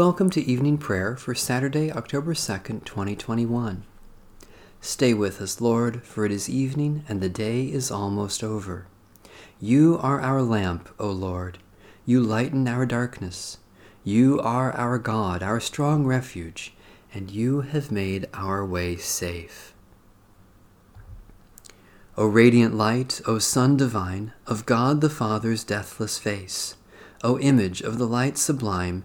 Welcome to evening prayer for Saturday, October 2nd, 2021. Stay with us, Lord, for it is evening and the day is almost over. You are our lamp, O Lord. You lighten our darkness. You are our God, our strong refuge, and you have made our way safe. O radiant light, O Sun divine, of God the Father's deathless face, O image of the light sublime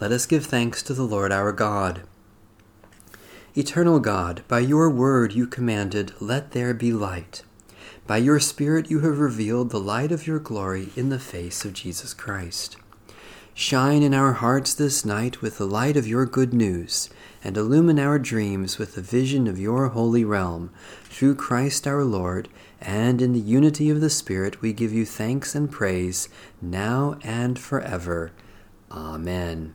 Let us give thanks to the Lord our God. Eternal God, by your word you commanded, Let there be light. By your Spirit you have revealed the light of your glory in the face of Jesus Christ. Shine in our hearts this night with the light of your good news, and illumine our dreams with the vision of your holy realm. Through Christ our Lord, and in the unity of the Spirit, we give you thanks and praise, now and forever. Amen.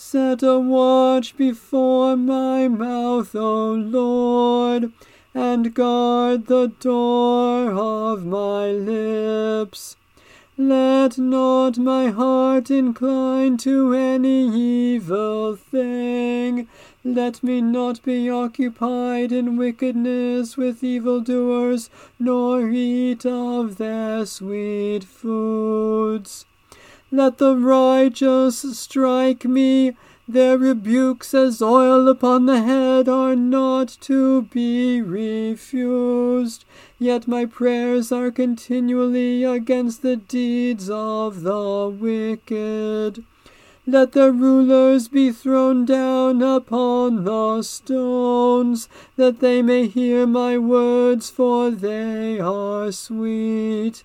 Set a watch before my mouth, O Lord, and guard the door of my lips. Let not my heart incline to any evil thing. Let me not be occupied in wickedness with evildoers, nor eat of their sweet foods. Let the righteous strike me. Their rebukes as oil upon the head are not to be refused. Yet my prayers are continually against the deeds of the wicked. Let the rulers be thrown down upon the stones, that they may hear my words, for they are sweet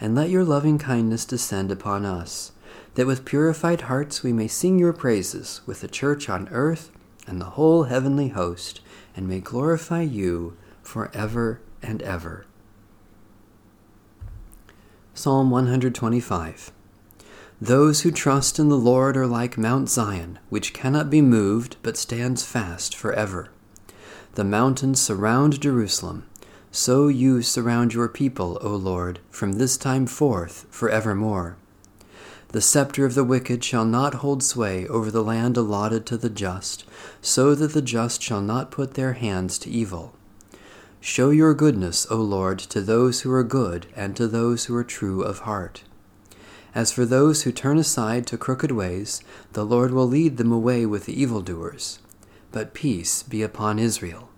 and let your loving kindness descend upon us, that with purified hearts we may sing your praises with the church on earth and the whole heavenly host, and may glorify you for ever and ever. Psalm 125 Those who trust in the Lord are like Mount Zion, which cannot be moved, but stands fast forever. The mountains surround Jerusalem so you surround your people, O Lord, from this time forth for evermore. The scepter of the wicked shall not hold sway over the land allotted to the just, so that the just shall not put their hands to evil. Show your goodness, O Lord, to those who are good and to those who are true of heart. As for those who turn aside to crooked ways, the Lord will lead them away with the evildoers. But peace be upon Israel.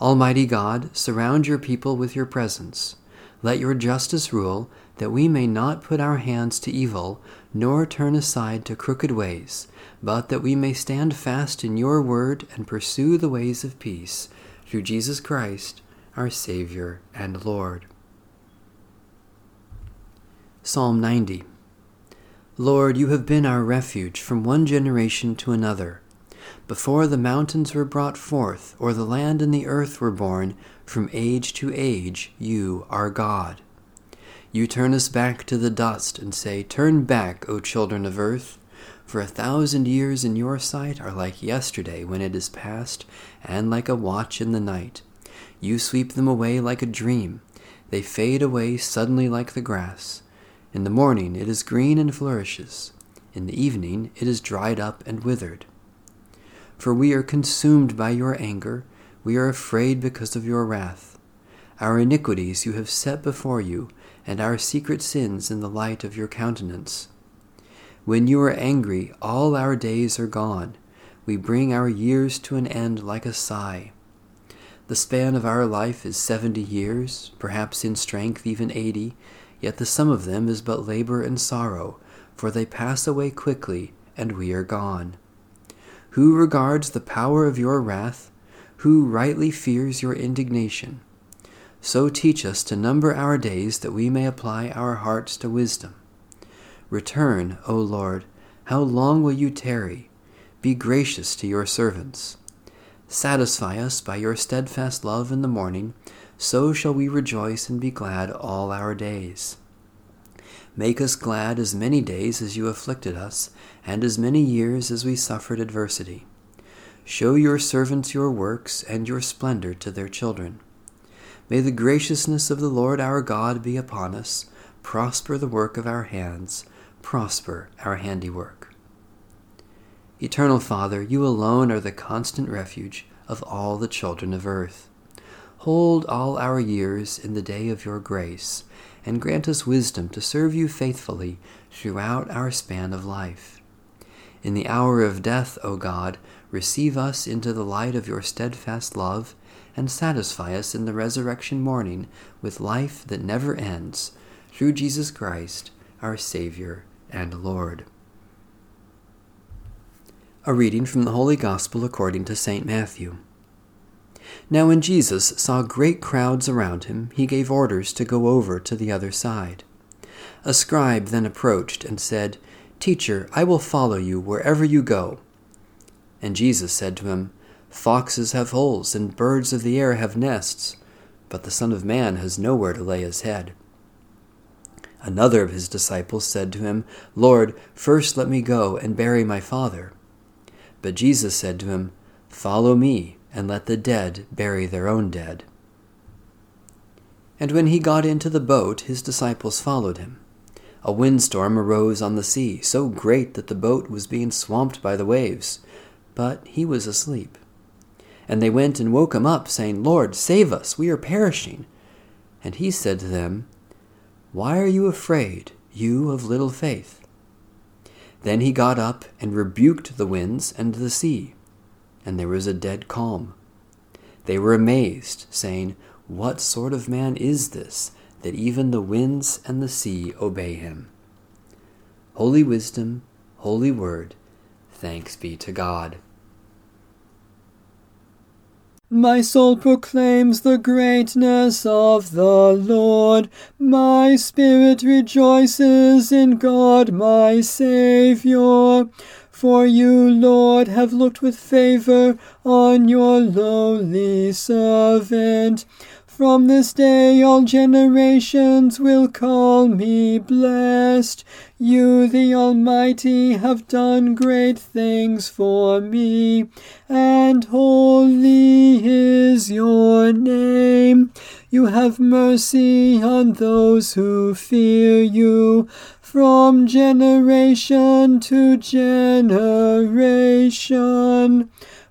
Almighty God, surround your people with your presence. Let your justice rule, that we may not put our hands to evil, nor turn aside to crooked ways, but that we may stand fast in your word and pursue the ways of peace, through Jesus Christ, our Savior and Lord. Psalm 90 Lord, you have been our refuge from one generation to another. Before the mountains were brought forth, or the land and the earth were born, from age to age you are God. You turn us back to the dust and say, Turn back, O children of earth. For a thousand years in your sight are like yesterday when it is past, and like a watch in the night. You sweep them away like a dream. They fade away suddenly like the grass. In the morning it is green and flourishes. In the evening it is dried up and withered. For we are consumed by your anger, we are afraid because of your wrath. Our iniquities you have set before you, and our secret sins in the light of your countenance. When you are angry, all our days are gone. We bring our years to an end like a sigh. The span of our life is seventy years, perhaps in strength even eighty, yet the sum of them is but labor and sorrow, for they pass away quickly, and we are gone. Who regards the power of your wrath? Who rightly fears your indignation? So teach us to number our days that we may apply our hearts to wisdom. Return, O Lord, how long will you tarry? Be gracious to your servants. Satisfy us by your steadfast love in the morning, so shall we rejoice and be glad all our days. Make us glad as many days as you afflicted us, and as many years as we suffered adversity. Show your servants your works and your splendor to their children. May the graciousness of the Lord our God be upon us, prosper the work of our hands, prosper our handiwork. Eternal Father, you alone are the constant refuge of all the children of earth. Hold all our years in the day of your grace, and grant us wisdom to serve you faithfully throughout our span of life. In the hour of death, O God, receive us into the light of your steadfast love, and satisfy us in the resurrection morning with life that never ends, through Jesus Christ, our Savior and Lord. A reading from the Holy Gospel according to St. Matthew. Now, when Jesus saw great crowds around him, he gave orders to go over to the other side. A scribe then approached and said, Teacher, I will follow you wherever you go. And Jesus said to him, Foxes have holes, and birds of the air have nests, but the Son of Man has nowhere to lay his head. Another of his disciples said to him, Lord, first let me go and bury my father. But Jesus said to him, Follow me, and let the dead bury their own dead. And when he got into the boat, his disciples followed him. A windstorm arose on the sea, so great that the boat was being swamped by the waves, but he was asleep. And they went and woke him up, saying, Lord, save us, we are perishing. And he said to them, Why are you afraid, you of little faith? Then he got up and rebuked the winds and the sea, and there was a dead calm. They were amazed, saying, What sort of man is this, that even the winds and the sea obey him? Holy wisdom, holy word, thanks be to God. My soul proclaims the greatness of the Lord. My spirit rejoices in God my Saviour. For you, Lord, have looked with favor on your lowly servant. From this day all generations will call me blessed. You, the Almighty, have done great things for me, and holy. You have mercy on those who fear you from generation to generation.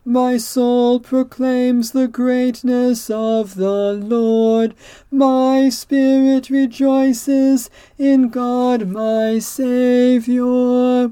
My soul proclaims the greatness of the Lord. My spirit rejoices in God my Saviour.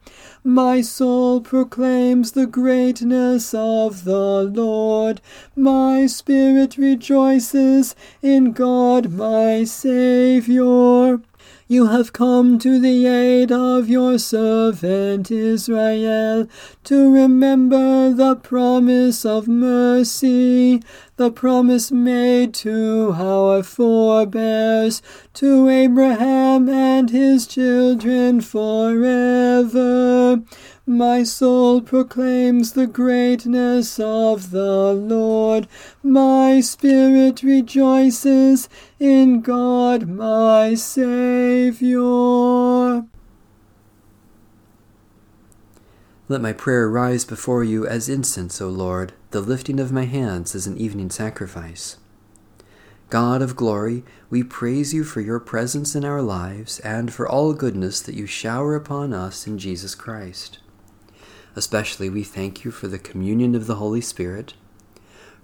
My soul proclaims the greatness of the Lord. My spirit rejoices in God my Saviour. You have come to the aid of your servant Israel to remember the promise of mercy, the promise made to our forebears, to Abraham and his children forever. My soul proclaims the greatness of the Lord. My spirit rejoices in God my Saviour. Let my prayer rise before you as incense, O Lord, the lifting of my hands as an evening sacrifice. God of glory, we praise you for your presence in our lives and for all goodness that you shower upon us in Jesus Christ. Especially we thank you for the communion of the Holy Spirit,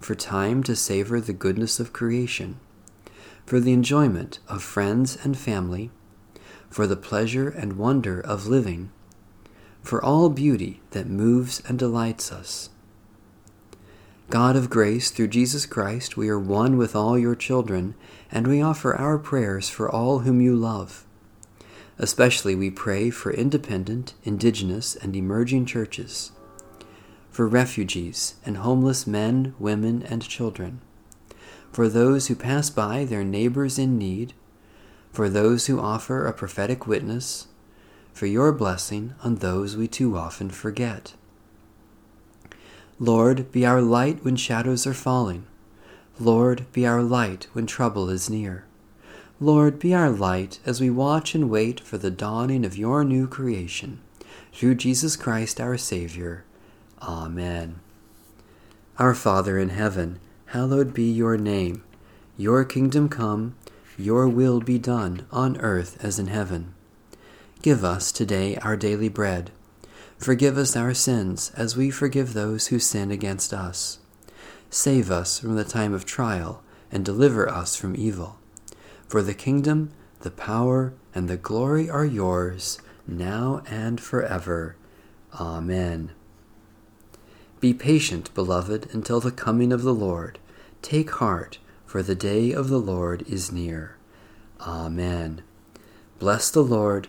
for time to savor the goodness of creation, for the enjoyment of friends and family, for the pleasure and wonder of living, for all beauty that moves and delights us. God of grace, through Jesus Christ, we are one with all your children, and we offer our prayers for all whom you love. Especially we pray for independent, indigenous, and emerging churches, for refugees and homeless men, women, and children, for those who pass by their neighbors in need, for those who offer a prophetic witness, for your blessing on those we too often forget. Lord, be our light when shadows are falling. Lord, be our light when trouble is near. Lord, be our light as we watch and wait for the dawning of your new creation. Through Jesus Christ our Savior. Amen. Our Father in heaven, hallowed be your name. Your kingdom come, your will be done on earth as in heaven. Give us today our daily bread. Forgive us our sins as we forgive those who sin against us. Save us from the time of trial and deliver us from evil. For the kingdom, the power, and the glory are yours, now and forever. Amen. Be patient, beloved, until the coming of the Lord. Take heart, for the day of the Lord is near. Amen. Bless the Lord.